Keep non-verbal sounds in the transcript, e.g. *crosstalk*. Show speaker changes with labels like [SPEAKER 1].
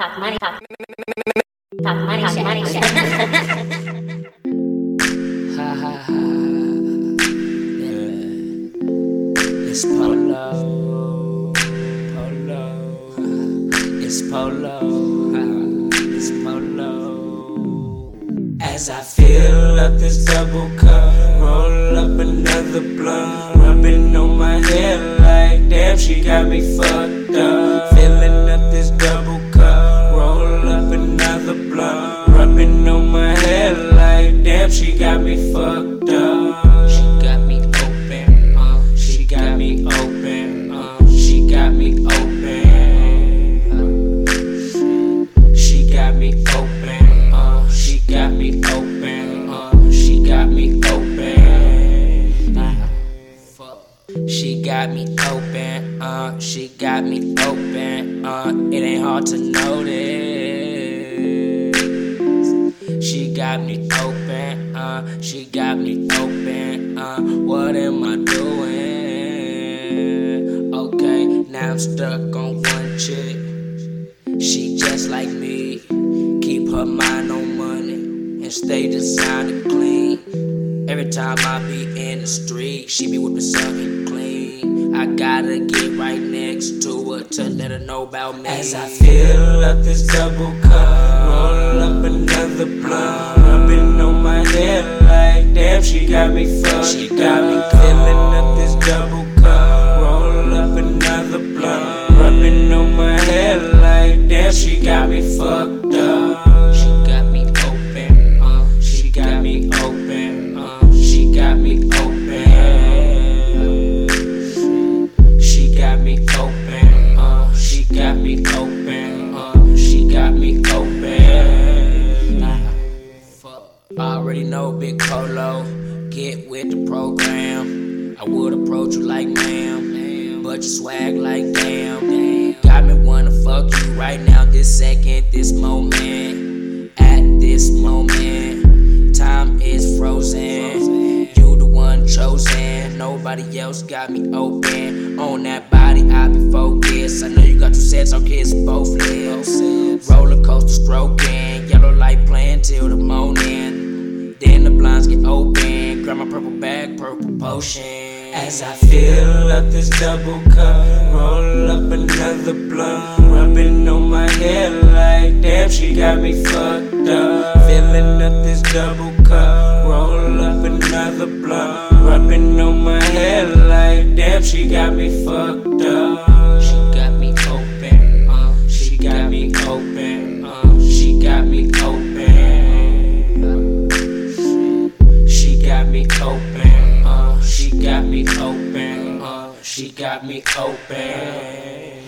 [SPEAKER 1] Talk money, talk, *laughs* talk money, talk money. *laughs*
[SPEAKER 2] Ha ha ha. Yeah. It's Polo. Polo. *laughs* It's Polo. It's Polo. As I fill up this double cup, roll up another blunt, rubbing on my head like damn, she got me fucked damn, she got me fucked up. She got me open, uh, she got me open, uh, she got me open. She got me open, uh, she got me open, uh, she got me open. She got me open, uh, she got me open, uh, it ain't hard to notice. She got me uh, got me open, uh, what am I doing? Okay, now I'm stuck on one chick. She just like me, keep her mind on money and stay designer clean. Every time I be in the street, she be whipping something clean. I gotta get right next to her to let her know about me. As I fill up this double cup, got me fucked. She got me filling up this double cup, roll up another blunt, rubbing on my head like damn, she got me fucked up. She got me open, uh, she got me open, uh, she got me open. She got me open, uh, she got me open, uh, she got me open. I already know Big Polo, get with the program. I would approach you like ma'am, but you swag like damn. Got me wanna fuck you right now, this second, this moment. At this moment, time is frozen. You the one chosen, nobody else got me open. On that body, I be focused. I know you got two sets, I'll both lips. Roller coaster stroking, grab my purple bag, purple potion. As I fill up this double cup, roll up another blunt, rubbing on my head like damn, she got me fucked up. Filling up this double cup, roll up another blunt, rubbing on my head like damn, she got me fucked up. She got me open, uh, she got me open, me open, uh, she got me open, uh, she got me open.